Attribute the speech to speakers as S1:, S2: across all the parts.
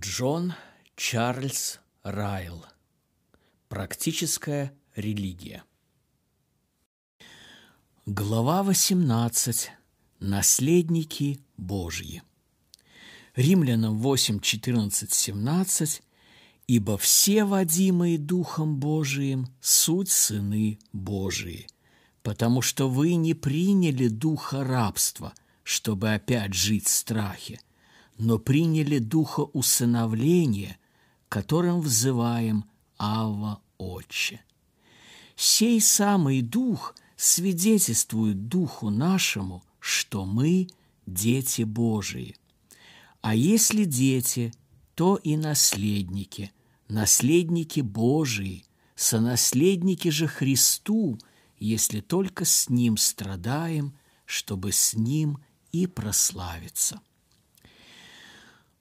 S1: Джон Чарльз Райл. Практическая религия. Глава 18. Наследники Божьи. Римлянам 8, 14, 17. «Ибо все водимые Духом Божиим суть сыны Божии, потому что вы не приняли духа рабства, чтобы опять жить в страхе, но приняли духа усыновления, которым взываем Авва Отче. Сей самый дух свидетельствует духу нашему, что мы дети Божии. А если дети, то и наследники, наследники Божии, сонаследники же Христу, если только с Ним страдаем, чтобы с Ним и прославиться.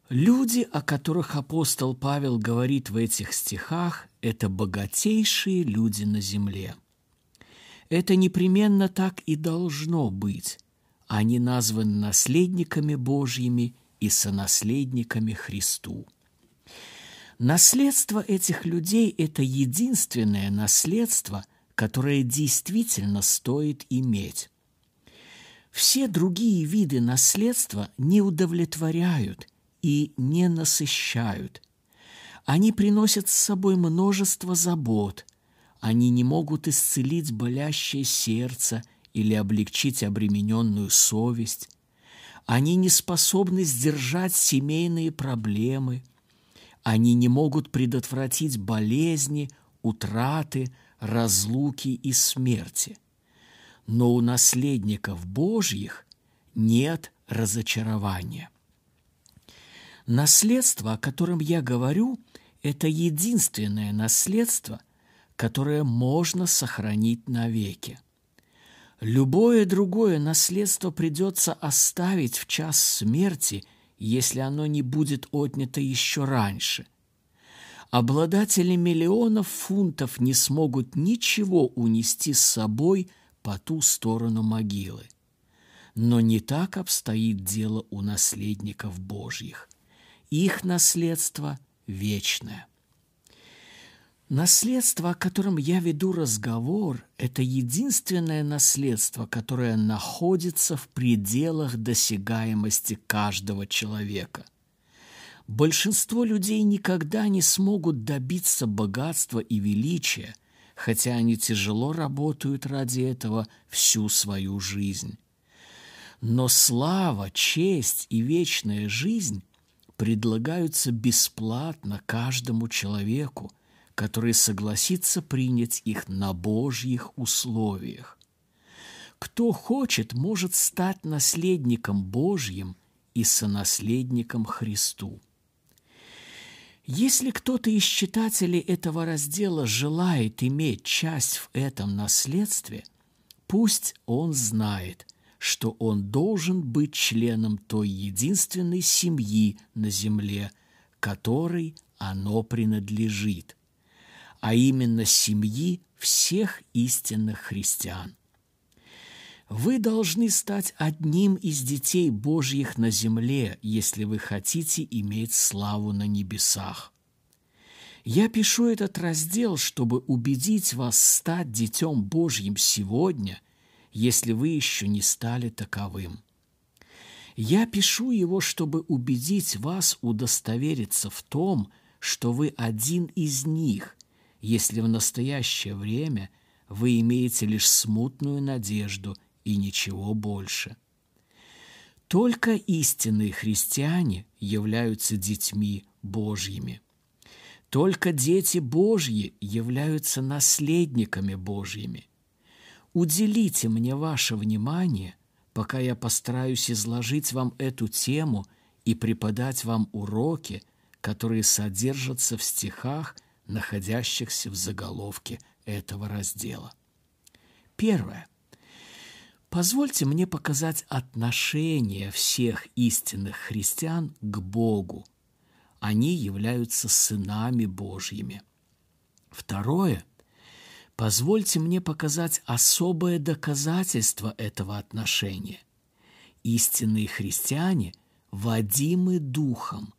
S1: Люди, о которых апостол Павел говорит в этих стихах, это богатейшие люди на земле. Это непременно так и должно быть. Они названы наследниками Божьими и сонаследниками Христу. Наследство этих людей – это единственное наследство, которое действительно стоит иметь. Все другие виды наследства не удовлетворяют – и не насыщают. Они приносят с собой множество забот. Они не могут исцелить болящее сердце или облегчить обремененную совесть. Они не способны сдержать семейные проблемы. Они не могут предотвратить болезни, утраты, разлуки и смерти. Но у наследников Божьих нет разочарования. Наследство, о котором я говорю, это единственное наследство, которое можно сохранить навеки. Любое другое наследство придется оставить в час смерти, если оно не будет отнято еще раньше. Обладатели миллионов фунтов не смогут ничего унести с собой по ту сторону могилы. Но не так обстоит дело у наследников Божьих – их наследство вечное. Наследство, о котором я веду разговор, это единственное наследство, которое находится в пределах досягаемости каждого человека. Большинство людей никогда не смогут добиться богатства и величия, хотя они тяжело работают ради этого всю свою жизнь. Но слава, честь и вечная жизнь предлагаются бесплатно каждому человеку, который согласится принять их на Божьих условиях. Кто хочет, может стать наследником Божьим и сонаследником Христу. Если кто-то из читателей этого раздела желает иметь часть в этом наследстве, пусть он знает – что он должен быть членом той единственной семьи на земле, которой оно принадлежит, а именно семьи всех истинных христиан. Вы должны стать одним из детей Божьих на земле, если вы хотите иметь славу на небесах. Я пишу этот раздел, чтобы убедить вас стать детем Божьим сегодня – если вы еще не стали таковым. Я пишу его, чтобы убедить вас удостовериться в том, что вы один из них, если в настоящее время вы имеете лишь смутную надежду и ничего больше. Только истинные христиане являются детьми Божьими. Только дети Божьи являются наследниками Божьими – Уделите мне ваше внимание, пока я постараюсь изложить вам эту тему и преподать вам уроки, которые содержатся в стихах, находящихся в заголовке этого раздела. Первое. Позвольте мне показать отношение всех истинных христиан к Богу. Они являются сынами Божьими. Второе – Позвольте мне показать особое доказательство этого отношения. Истинные христиане водимы духом,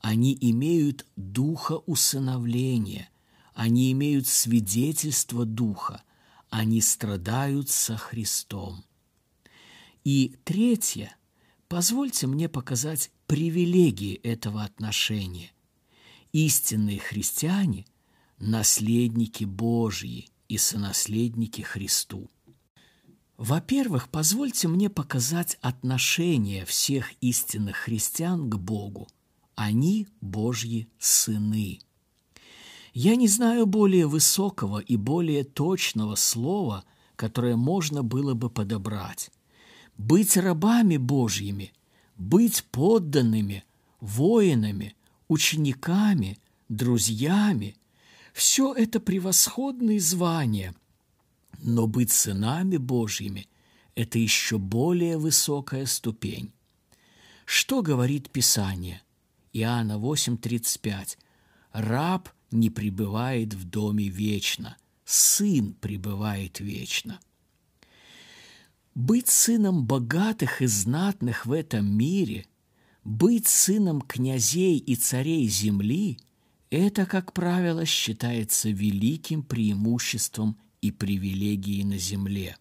S1: они имеют духа усыновления, они имеют свидетельство духа, они страдают со Христом. И третье, позвольте мне показать привилегии этого отношения. Истинные христиане – наследники Божьи и сонаследники Христу. Во-первых, позвольте мне показать отношение всех истинных христиан к Богу. Они – Божьи сыны. Я не знаю более высокого и более точного слова, которое можно было бы подобрать. Быть рабами Божьими, быть подданными, воинами, учениками, друзьями – все это превосходные звания, но быть сынами Божьими – это еще более высокая ступень. Что говорит Писание? Иоанна 8:35. Раб не пребывает в доме вечно, сын пребывает вечно. Быть сыном богатых и знатных в этом мире, быть сыном князей и царей земли это, как правило, считается великим преимуществом и привилегией на земле.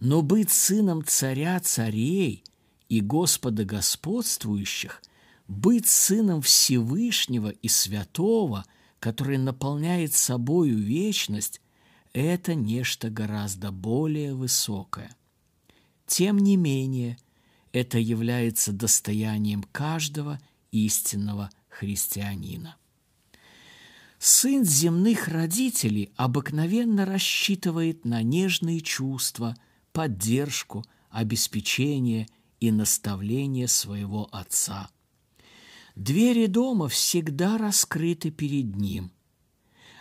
S1: Но быть сыном царя царей и Господа господствующих, быть сыном Всевышнего и Святого, который наполняет собою вечность, это нечто гораздо более высокое. Тем не менее, это является достоянием каждого истинного христианина. Сын земных родителей обыкновенно рассчитывает на нежные чувства, поддержку, обеспечение и наставление своего отца. Двери дома всегда раскрыты перед ним.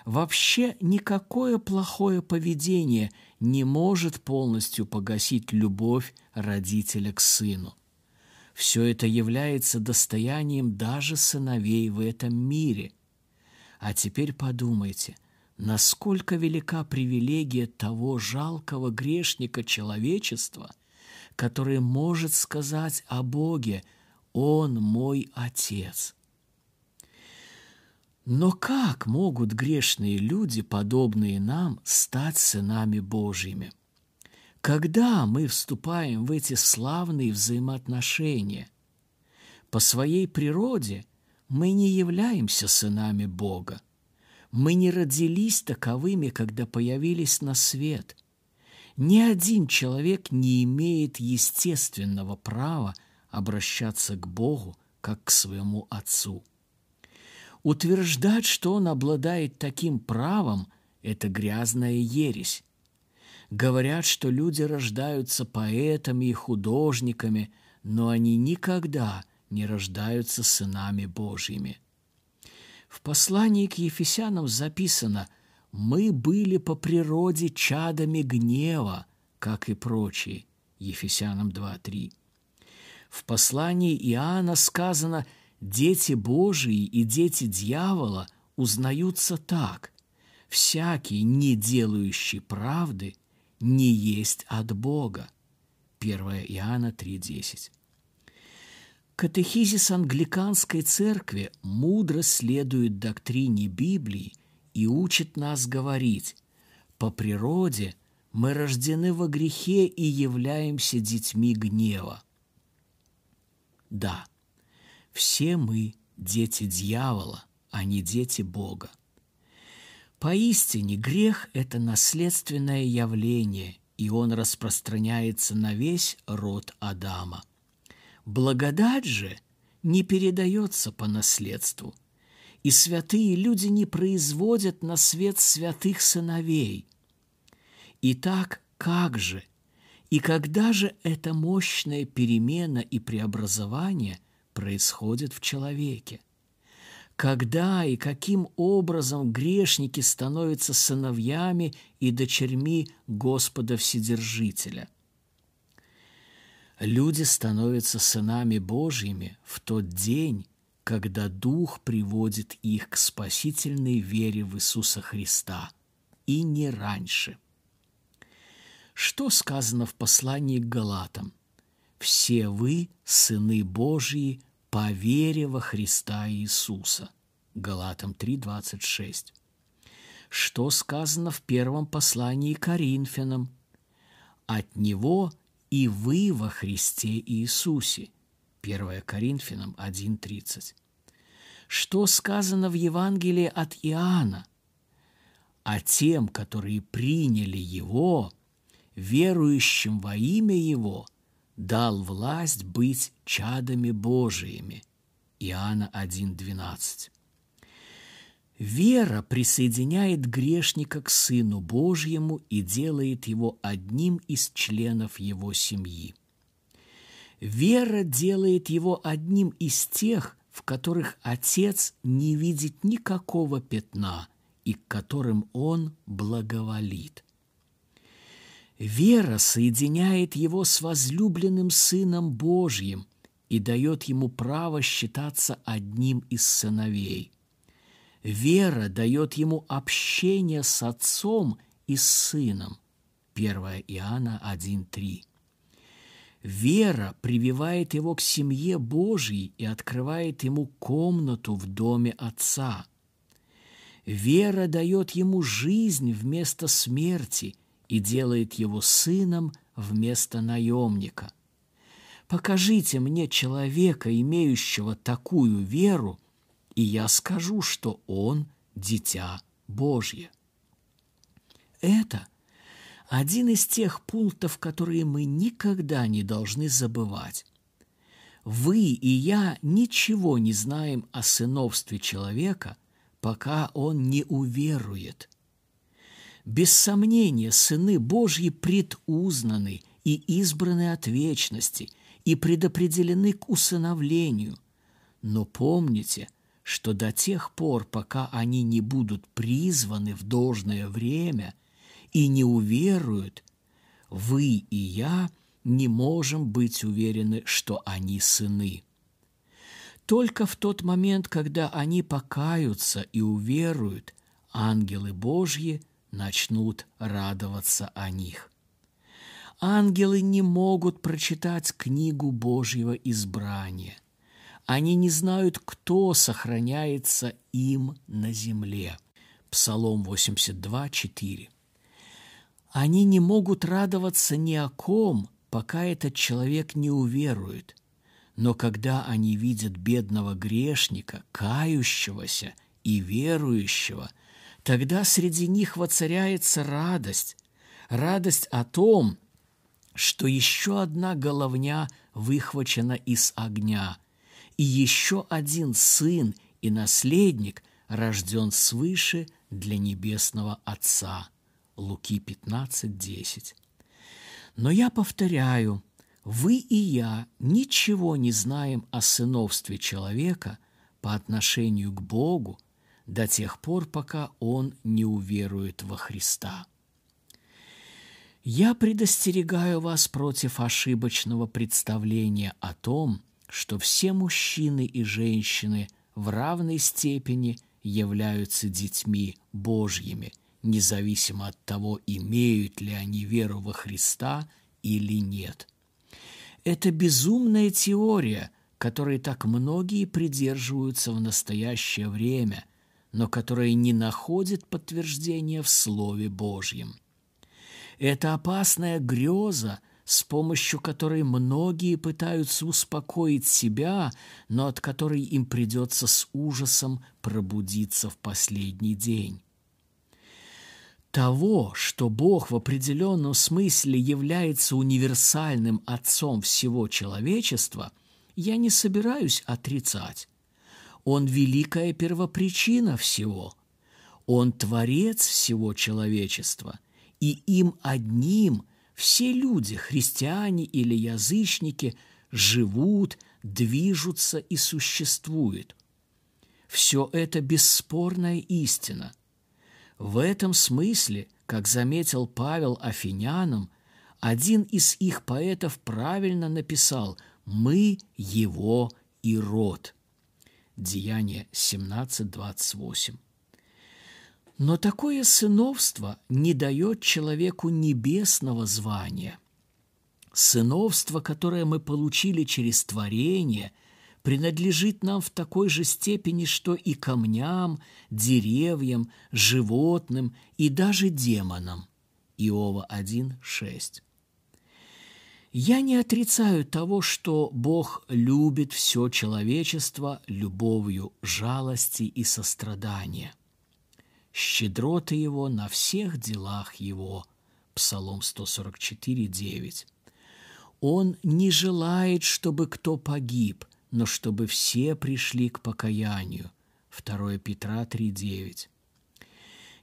S1: Вообще никакое плохое поведение не может полностью погасить любовь родителя к сыну. Все это является достоянием даже сыновей в этом мире – а теперь подумайте, насколько велика привилегия того жалкого грешника человечества, который может сказать о Боге «Он мой Отец». Но как могут грешные люди, подобные нам, стать сынами Божьими? Когда мы вступаем в эти славные взаимоотношения? По своей природе – мы не являемся сынами Бога. Мы не родились таковыми, когда появились на свет. Ни один человек не имеет естественного права обращаться к Богу, как к своему Отцу. Утверждать, что он обладает таким правом, это грязная ересь. Говорят, что люди рождаются поэтами и художниками, но они никогда не рождаются сынами Божьими. В послании к Ефесянам записано «Мы были по природе чадами гнева, как и прочие» Ефесянам 2.3. В послании Иоанна сказано «Дети Божии и дети дьявола узнаются так. Всякий, не делающий правды, не есть от Бога». 1 Иоанна 3.10. Катехизис англиканской церкви мудро следует доктрине Библии и учит нас говорить «По природе мы рождены во грехе и являемся детьми гнева». Да, все мы дети дьявола, а не дети Бога. Поистине грех – это наследственное явление, и он распространяется на весь род Адама – Благодать же не передается по наследству, и святые люди не производят на свет святых сыновей. Итак, как же и когда же эта мощная перемена и преобразование происходит в человеке? Когда и каким образом грешники становятся сыновьями и дочерьми Господа Вседержителя – Люди становятся сынами Божьими в тот день, когда Дух приводит их к спасительной вере в Иисуса Христа, и не раньше. Что сказано в послании к Галатам? «Все вы, сыны Божьи, по вере во Христа Иисуса. Галатам 3:26. Что сказано в первом послании Коринфянам? От Него и вы во Христе Иисусе. 1 Коринфянам 1.30. Что сказано в Евангелии от Иоанна? А тем, которые приняли Его, верующим во имя Его, дал власть быть чадами Божиими. Иоанна 1.12. Вера присоединяет грешника к Сыну Божьему и делает его одним из членов его семьи. Вера делает его одним из тех, в которых Отец не видит никакого пятна и к которым Он благоволит. Вера соединяет его с возлюбленным Сыном Божьим и дает ему право считаться одним из сыновей – Вера дает ему общение с Отцом и с Сыном. 1 Иоанна 1.3. Вера прививает его к семье Божьей и открывает ему комнату в доме Отца. Вера дает ему жизнь вместо смерти и делает его сыном вместо наемника. Покажите мне человека, имеющего такую веру – и я скажу, что он – дитя Божье. Это один из тех пунктов, которые мы никогда не должны забывать. Вы и я ничего не знаем о сыновстве человека, пока он не уверует. Без сомнения, сыны Божьи предузнаны и избраны от вечности и предопределены к усыновлению. Но помните – что до тех пор, пока они не будут призваны в должное время и не уверуют, вы и я не можем быть уверены, что они сыны. Только в тот момент, когда они покаются и уверуют, ангелы Божьи начнут радоваться о них. Ангелы не могут прочитать книгу Божьего избрания – они не знают, кто сохраняется им на земле. Псалом 82, 4. Они не могут радоваться ни о ком, пока этот человек не уверует. Но когда они видят бедного грешника, кающегося и верующего, тогда среди них воцаряется радость, радость о том, что еще одна головня выхвачена из огня – и еще один сын и наследник рожден свыше для небесного Отца. Луки 15, 10. Но я повторяю, вы и я ничего не знаем о сыновстве человека по отношению к Богу до тех пор, пока он не уверует во Христа. Я предостерегаю вас против ошибочного представления о том, что все мужчины и женщины в равной степени являются детьми Божьими, независимо от того, имеют ли они веру во Христа или нет. Это безумная теория, которой так многие придерживаются в настоящее время, но которая не находит подтверждения в Слове Божьем. Это опасная греза, с помощью которой многие пытаются успокоить себя, но от которой им придется с ужасом пробудиться в последний день. Того, что Бог в определенном смысле является универсальным отцом всего человечества, я не собираюсь отрицать. Он великая первопричина всего. Он творец всего человечества, и им одним – все люди, христиане или язычники, живут, движутся и существуют. Все это бесспорная истина. В этом смысле, как заметил Павел Афинянам, один из их поэтов правильно написал «Мы его и род». Деяние 17.28. Но такое сыновство не дает человеку небесного звания. Сыновство, которое мы получили через творение, принадлежит нам в такой же степени, что и камням, деревьям, животным и даже демонам. Иова 1.6. Я не отрицаю того, что Бог любит все человечество любовью жалости и сострадания. Щедроты Его на всех делах Его. Псалом 144, 9. Он не желает, чтобы кто погиб, но чтобы все пришли к покаянию. 2 Петра 3:9.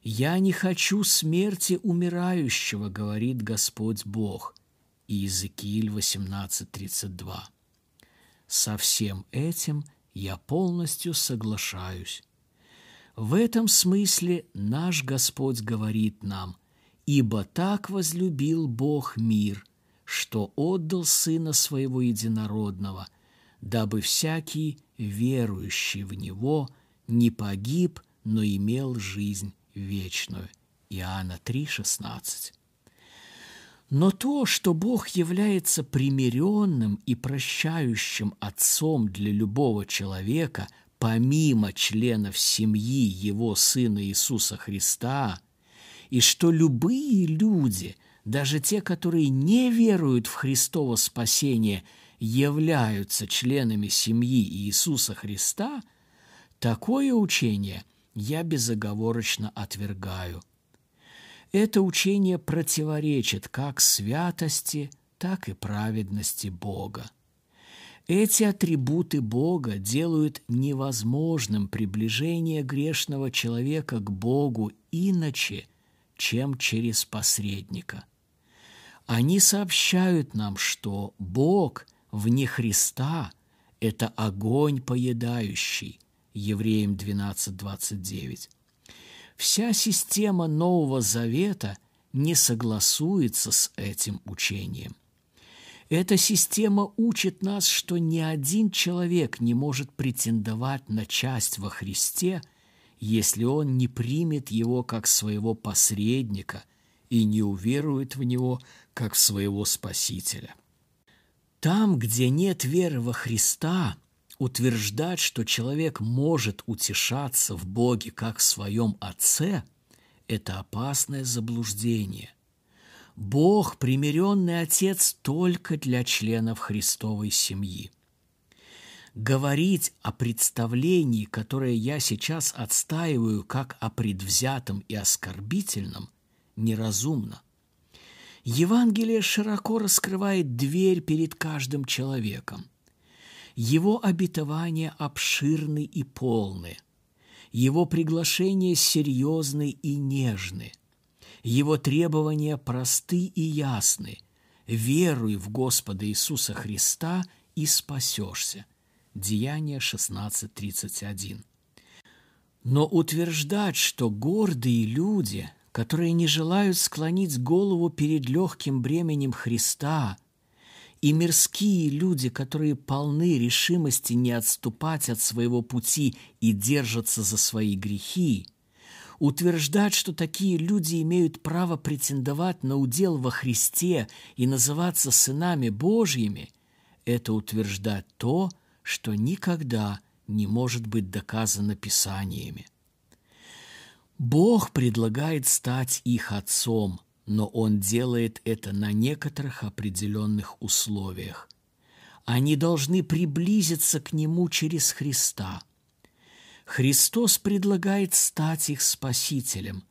S1: «Я не хочу смерти умирающего», — говорит Господь Бог. Иезекииль 18:32. Со всем этим я полностью соглашаюсь. В этом смысле наш Господь говорит нам, «Ибо так возлюбил Бог мир, что отдал Сына Своего Единородного, дабы всякий, верующий в Него, не погиб, но имел жизнь вечную. Иоанна 3,16. Но то, что Бог является примиренным и прощающим Отцом для любого человека, помимо членов семьи Его Сына Иисуса Христа, и что любые люди, даже те, которые не веруют в Христово спасение – являются членами семьи Иисуса Христа, такое учение я безоговорочно отвергаю. Это учение противоречит как святости, так и праведности Бога. Эти атрибуты Бога делают невозможным приближение грешного человека к Богу иначе, чем через посредника. Они сообщают нам, что Бог – вне Христа – это огонь поедающий. Евреям 12.29. Вся система Нового Завета не согласуется с этим учением. Эта система учит нас, что ни один человек не может претендовать на часть во Христе, если он не примет его как своего посредника и не уверует в него как в своего Спасителя. Там, где нет веры во Христа, утверждать, что человек может утешаться в Боге как в своем Отце, это опасное заблуждение. Бог – примиренный Отец только для членов Христовой семьи. Говорить о представлении, которое я сейчас отстаиваю как о предвзятом и оскорбительном, неразумно. Евангелие широко раскрывает дверь перед каждым человеком. Его обетования обширны и полны. Его приглашения серьезны и нежны. Его требования просты и ясны. Веруй в Господа Иисуса Христа и спасешься. Деяние 16.31. Но утверждать, что гордые люди – которые не желают склонить голову перед легким бременем Христа, и мирские люди, которые полны решимости не отступать от своего пути и держатся за свои грехи, утверждать, что такие люди имеют право претендовать на удел во Христе и называться сынами Божьими, это утверждать то, что никогда не может быть доказано Писаниями. Бог предлагает стать их отцом, но Он делает это на некоторых определенных условиях. Они должны приблизиться к Нему через Христа. Христос предлагает стать их спасителем,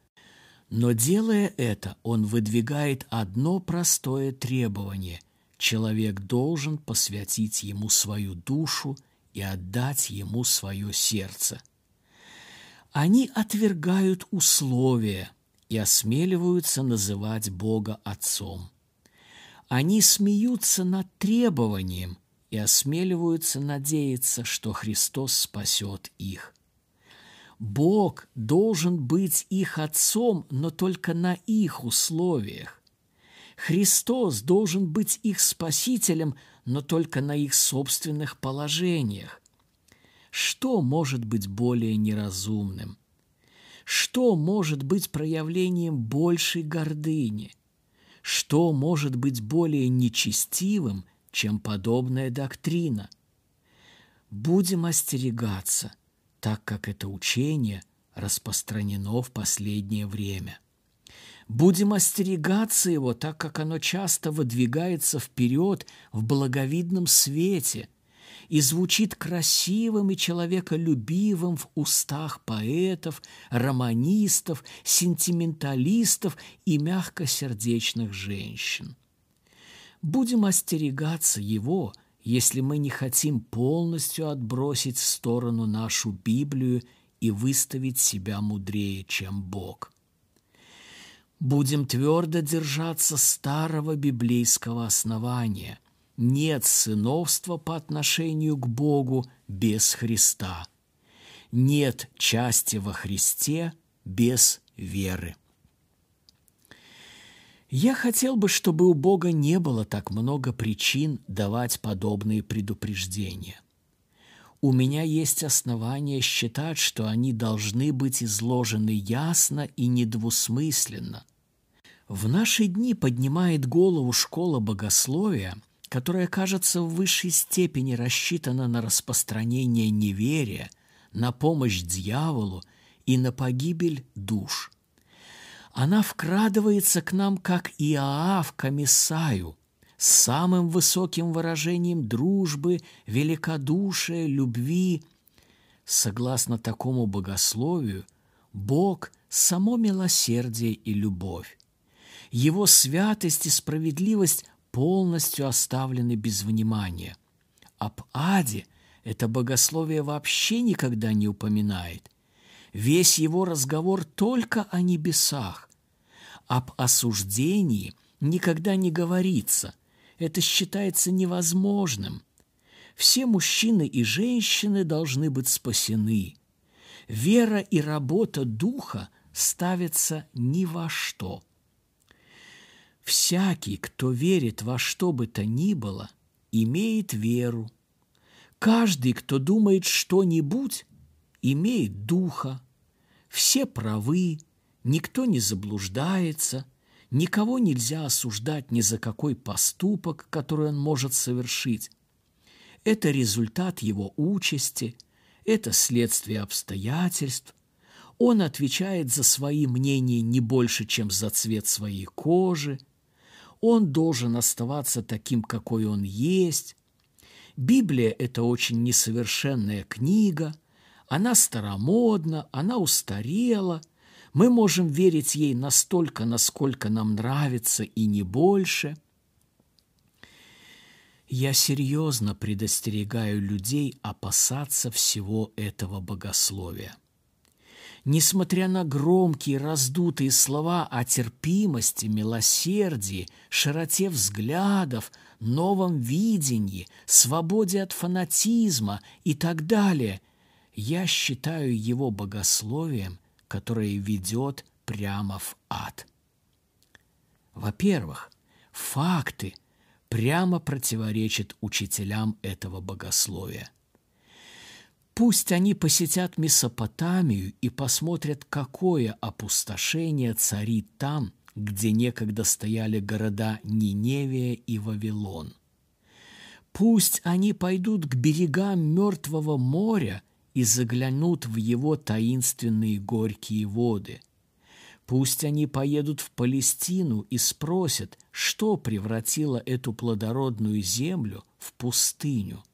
S1: но делая это, Он выдвигает одно простое требование – человек должен посвятить Ему свою душу и отдать Ему свое сердце – они отвергают условия и осмеливаются называть Бога Отцом. Они смеются над требованием и осмеливаются надеяться, что Христос спасет их. Бог должен быть их Отцом, но только на их условиях. Христос должен быть их Спасителем, но только на их собственных положениях. Что может быть более неразумным? Что может быть проявлением большей гордыни? Что может быть более нечестивым, чем подобная доктрина? будем остерегаться, так как это учение распространено в последнее время. Будем остерегаться его, так как оно часто выдвигается вперед в благовидном свете и звучит красивым и человеколюбивым в устах поэтов, романистов, сентименталистов и мягкосердечных женщин. Будем остерегаться его, если мы не хотим полностью отбросить в сторону нашу Библию и выставить себя мудрее, чем Бог. Будем твердо держаться старого библейского основания. Нет сыновства по отношению к Богу без Христа. Нет части во Христе без веры. Я хотел бы, чтобы у Бога не было так много причин давать подобные предупреждения. У меня есть основания считать, что они должны быть изложены ясно и недвусмысленно – в наши дни поднимает голову школа богословия, которая, кажется, в высшей степени рассчитана на распространение неверия, на помощь дьяволу и на погибель душ. Она вкрадывается к нам, как Иоав к Амисаю, с самым высоким выражением дружбы, великодушия, любви. Согласно такому богословию, Бог – само милосердие и любовь. Его святость и справедливость полностью оставлены без внимания. Об аде это богословие вообще никогда не упоминает. Весь его разговор только о небесах. Об осуждении никогда не говорится. Это считается невозможным. Все мужчины и женщины должны быть спасены. Вера и работа духа ставятся ни во что – Всякий, кто верит во что бы то ни было, имеет веру. Каждый, кто думает что-нибудь, имеет духа. Все правы, никто не заблуждается, никого нельзя осуждать ни за какой поступок, который он может совершить. Это результат его участи, это следствие обстоятельств. Он отвечает за свои мнения не больше, чем за цвет своей кожи – он должен оставаться таким, какой он есть. Библия – это очень несовершенная книга, она старомодна, она устарела. Мы можем верить ей настолько, насколько нам нравится, и не больше. Я серьезно предостерегаю людей опасаться всего этого богословия. Несмотря на громкие раздутые слова о терпимости, милосердии, широте взглядов, новом видении, свободе от фанатизма и так далее, я считаю его богословием, которое ведет прямо в ад. Во-первых, факты прямо противоречат учителям этого богословия – Пусть они посетят Месопотамию и посмотрят, какое опустошение царит там, где некогда стояли города Ниневия и Вавилон. Пусть они пойдут к берегам Мертвого моря и заглянут в его таинственные горькие воды. Пусть они поедут в Палестину и спросят, что превратило эту плодородную землю в пустыню –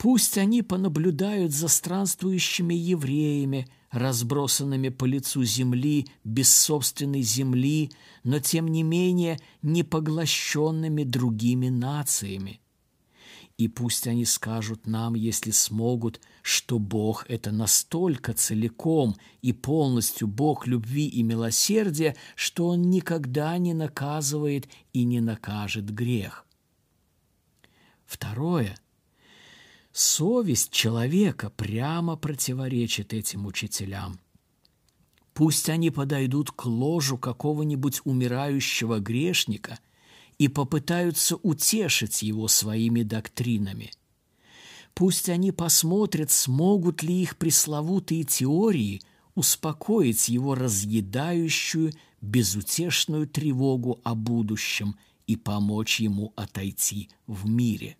S1: Пусть они понаблюдают за странствующими евреями, разбросанными по лицу земли, без собственной земли, но тем не менее не поглощенными другими нациями. И пусть они скажут нам, если смогут, что Бог – это настолько целиком и полностью Бог любви и милосердия, что Он никогда не наказывает и не накажет грех. Второе – Совесть человека прямо противоречит этим учителям. Пусть они подойдут к ложу какого-нибудь умирающего грешника и попытаются утешить его своими доктринами. Пусть они посмотрят, смогут ли их пресловутые теории успокоить его разъедающую, безутешную тревогу о будущем и помочь ему отойти в мире.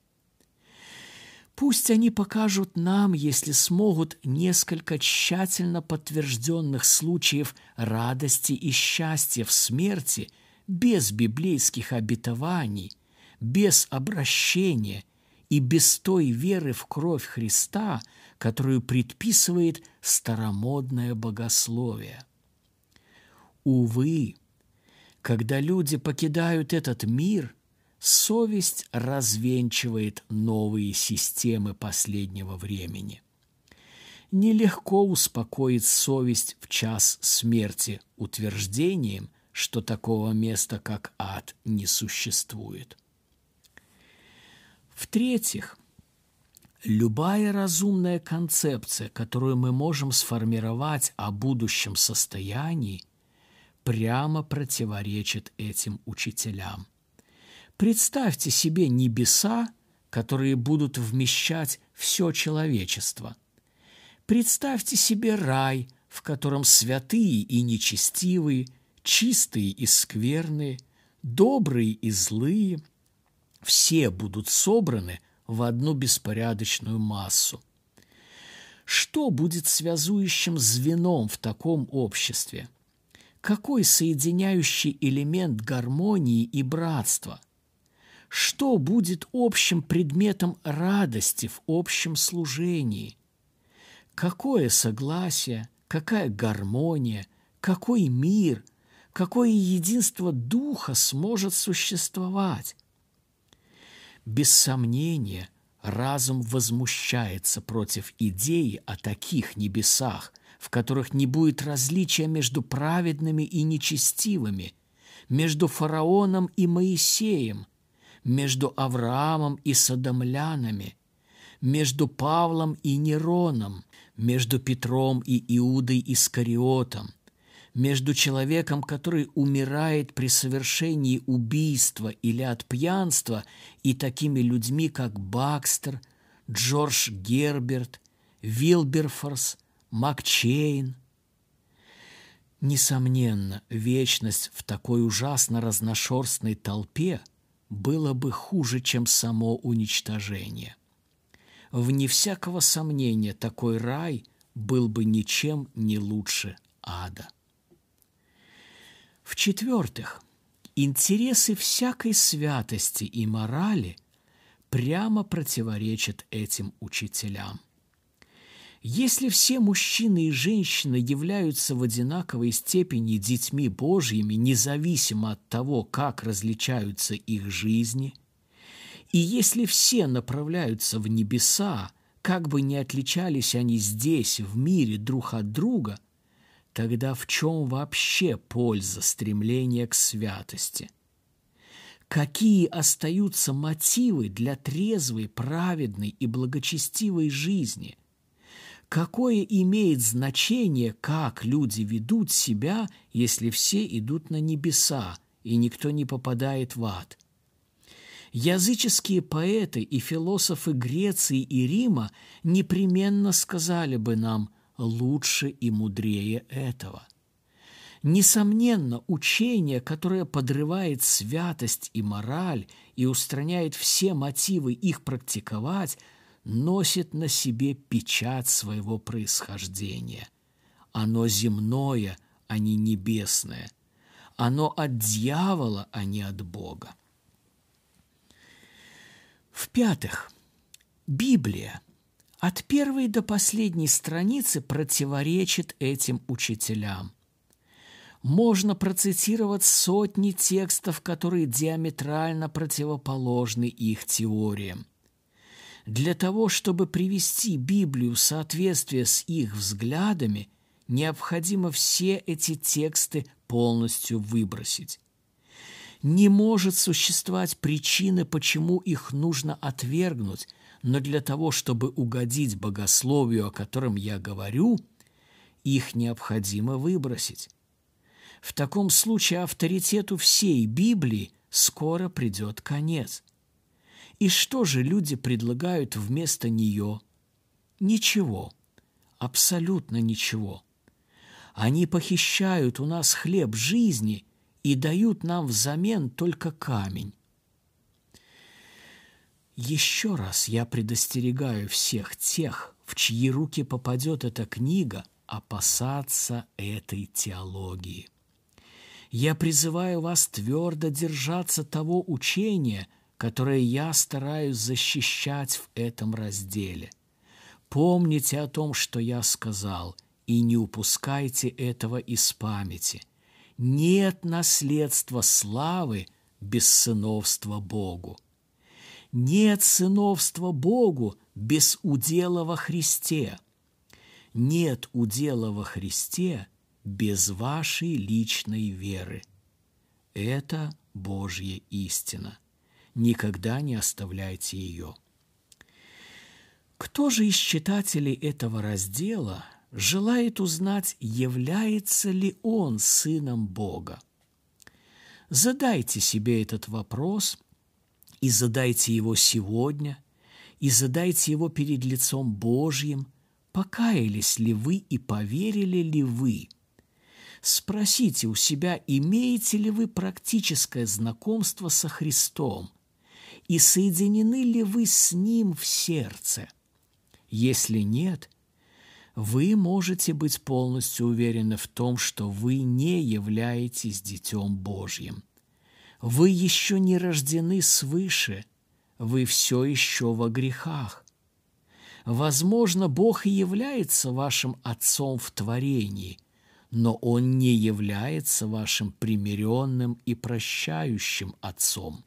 S1: Пусть они покажут нам, если смогут, несколько тщательно подтвержденных случаев радости и счастья в смерти без библейских обетований, без обращения и без той веры в кровь Христа, которую предписывает старомодное богословие. Увы, когда люди покидают этот мир, совесть развенчивает новые системы последнего времени. Нелегко успокоить совесть в час смерти утверждением, что такого места, как ад, не существует. В-третьих, любая разумная концепция, которую мы можем сформировать о будущем состоянии, прямо противоречит этим учителям. Представьте себе небеса, которые будут вмещать все человечество. Представьте себе рай, в котором святые и нечестивые, чистые и скверные, добрые и злые, все будут собраны в одну беспорядочную массу. Что будет связующим звеном в таком обществе? Какой соединяющий элемент гармонии и братства? Что будет общим предметом радости в общем служении? Какое согласие, какая гармония, какой мир, какое единство духа сможет существовать? Без сомнения, разум возмущается против идеи о таких небесах, в которых не будет различия между праведными и нечестивыми, между фараоном и Моисеем, между Авраамом и Содомлянами, между Павлом и Нероном, между Петром и Иудой Искариотом, между человеком, который умирает при совершении убийства или от пьянства, и такими людьми, как Бакстер, Джордж Герберт, Вилберфорс, Макчейн. Несомненно, вечность в такой ужасно разношерстной толпе было бы хуже, чем само уничтожение. Вне всякого сомнения, такой рай был бы ничем не лучше ада. В-четвертых, интересы всякой святости и морали прямо противоречат этим учителям. Если все мужчины и женщины являются в одинаковой степени детьми Божьими, независимо от того, как различаются их жизни, и если все направляются в небеса, как бы ни отличались они здесь, в мире, друг от друга – Тогда в чем вообще польза стремления к святости? Какие остаются мотивы для трезвой, праведной и благочестивой жизни? Какое имеет значение, как люди ведут себя, если все идут на небеса, и никто не попадает в ад? Языческие поэты и философы Греции и Рима непременно сказали бы нам – лучше и мудрее этого. Несомненно, учение, которое подрывает святость и мораль и устраняет все мотивы их практиковать, носит на себе печать своего происхождения. Оно земное, а не небесное. Оно от дьявола, а не от Бога. В-пятых, Библия – от первой до последней страницы противоречит этим учителям. Можно процитировать сотни текстов, которые диаметрально противоположны их теориям. Для того, чтобы привести Библию в соответствие с их взглядами, необходимо все эти тексты полностью выбросить. Не может существовать причины, почему их нужно отвергнуть – но для того, чтобы угодить богословию, о котором я говорю, их необходимо выбросить. В таком случае авторитету всей Библии скоро придет конец. И что же люди предлагают вместо нее? Ничего, абсолютно ничего. Они похищают у нас хлеб жизни и дают нам взамен только камень. Еще раз я предостерегаю всех тех, в чьи руки попадет эта книга, опасаться этой теологии. Я призываю вас твердо держаться того учения, которое я стараюсь защищать в этом разделе. Помните о том, что я сказал, и не упускайте этого из памяти. Нет наследства славы без сыновства Богу. Нет сыновства Богу без удела во Христе. Нет удела во Христе без вашей личной веры. Это Божья истина. Никогда не оставляйте ее. Кто же из читателей этого раздела желает узнать, является ли он сыном Бога? Задайте себе этот вопрос – и задайте его сегодня, и задайте его перед лицом Божьим, покаялись ли вы и поверили ли вы. Спросите у себя, имеете ли вы практическое знакомство со Христом и соединены ли вы с Ним в сердце. Если нет, вы можете быть полностью уверены в том, что вы не являетесь Детем Божьим – вы еще не рождены свыше, вы все еще во грехах. Возможно, Бог и является вашим Отцом в творении, но Он не является вашим примиренным и прощающим Отцом.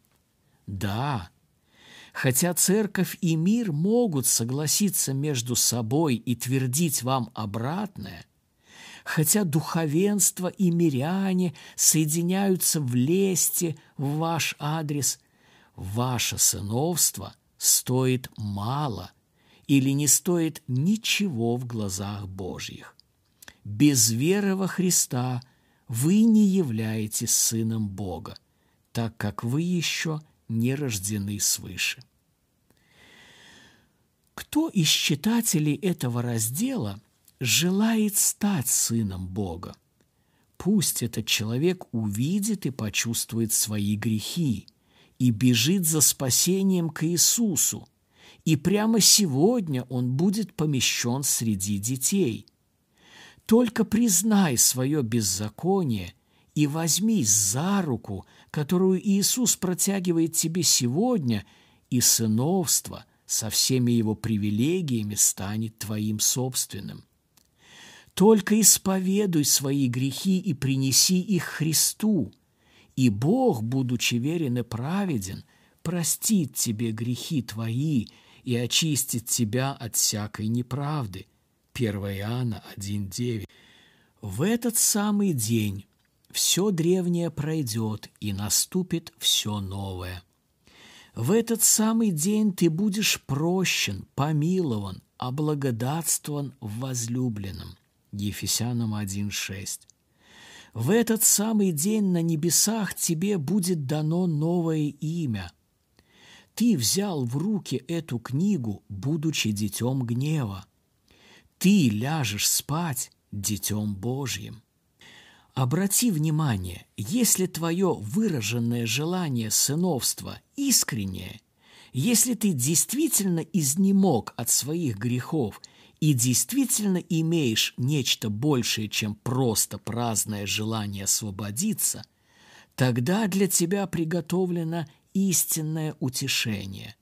S1: Да, хотя церковь и мир могут согласиться между собой и твердить вам обратное – хотя духовенство и миряне соединяются в лесте в ваш адрес, ваше сыновство стоит мало или не стоит ничего в глазах Божьих. Без веры во Христа вы не являетесь сыном Бога, так как вы еще не рождены свыше. Кто из читателей этого раздела – желает стать сыном Бога. Пусть этот человек увидит и почувствует свои грехи и бежит за спасением к Иисусу, и прямо сегодня он будет помещен среди детей. Только признай свое беззаконие и возьмись за руку, которую Иисус протягивает тебе сегодня, и сыновство со всеми его привилегиями станет твоим собственным. Только исповедуй свои грехи и принеси их Христу, и Бог, будучи верен и праведен, простит тебе грехи твои и очистит тебя от всякой неправды. 1 Иоанна 1,9. В этот самый день все древнее пройдет, и наступит все новое. В этот самый день ты будешь прощен, помилован, облагодатствован в возлюбленном. Ефесянам 1.6. В этот самый день на небесах тебе будет дано новое имя. Ты взял в руки эту книгу, будучи детем гнева. Ты ляжешь спать детем Божьим. Обрати внимание, если твое выраженное желание сыновства искреннее, если ты действительно изнемог от своих грехов – и действительно имеешь нечто большее, чем просто праздное желание освободиться, тогда для тебя приготовлено истинное утешение.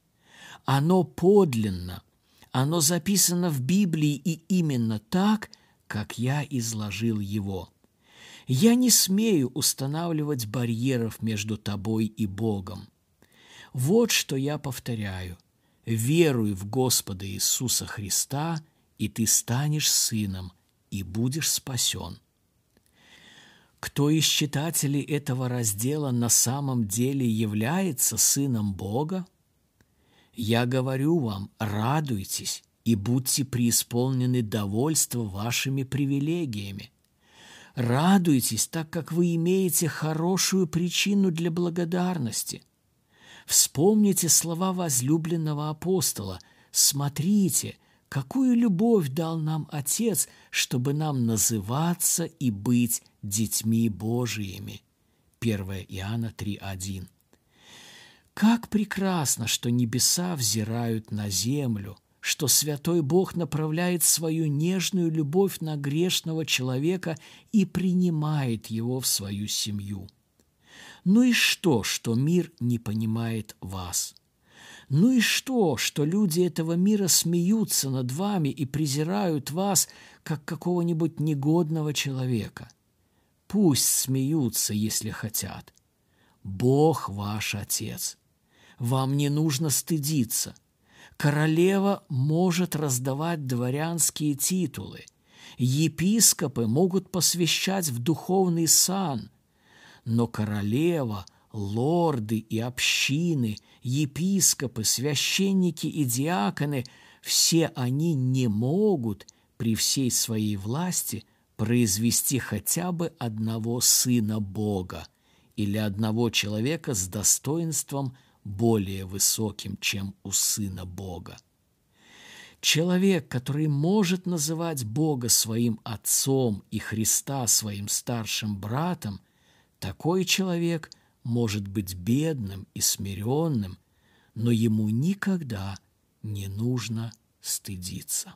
S1: Оно подлинно, оно записано в Библии и именно так, как я изложил его. Я не смею устанавливать барьеров между тобой и Богом. Вот что я повторяю. Веруй в Господа Иисуса Христа – и ты станешь сыном и будешь спасен. Кто из читателей этого раздела на самом деле является сыном Бога? Я говорю вам, радуйтесь и будьте преисполнены довольства вашими привилегиями. Радуйтесь, так как вы имеете хорошую причину для благодарности. Вспомните слова возлюбленного апостола «Смотрите, Какую любовь дал нам Отец, чтобы нам называться и быть детьми Божиими? 1 Иоанна 3.1. Как прекрасно, что небеса взирают на землю, что святой Бог направляет свою нежную любовь на грешного человека и принимает его в свою семью. Ну и что, что мир не понимает вас? Ну и что, что люди этого мира смеются над вами и презирают вас, как какого-нибудь негодного человека? Пусть смеются, если хотят. Бог ваш Отец. Вам не нужно стыдиться. Королева может раздавать дворянские титулы. Епископы могут посвящать в духовный сан. Но королева, лорды и общины, епископы, священники и диаконы – все они не могут при всей своей власти произвести хотя бы одного сына Бога или одного человека с достоинством – более высоким, чем у Сына Бога. Человек, который может называть Бога своим Отцом и Христа своим старшим братом, такой человек может быть бедным и смиренным, но ему никогда не нужно стыдиться.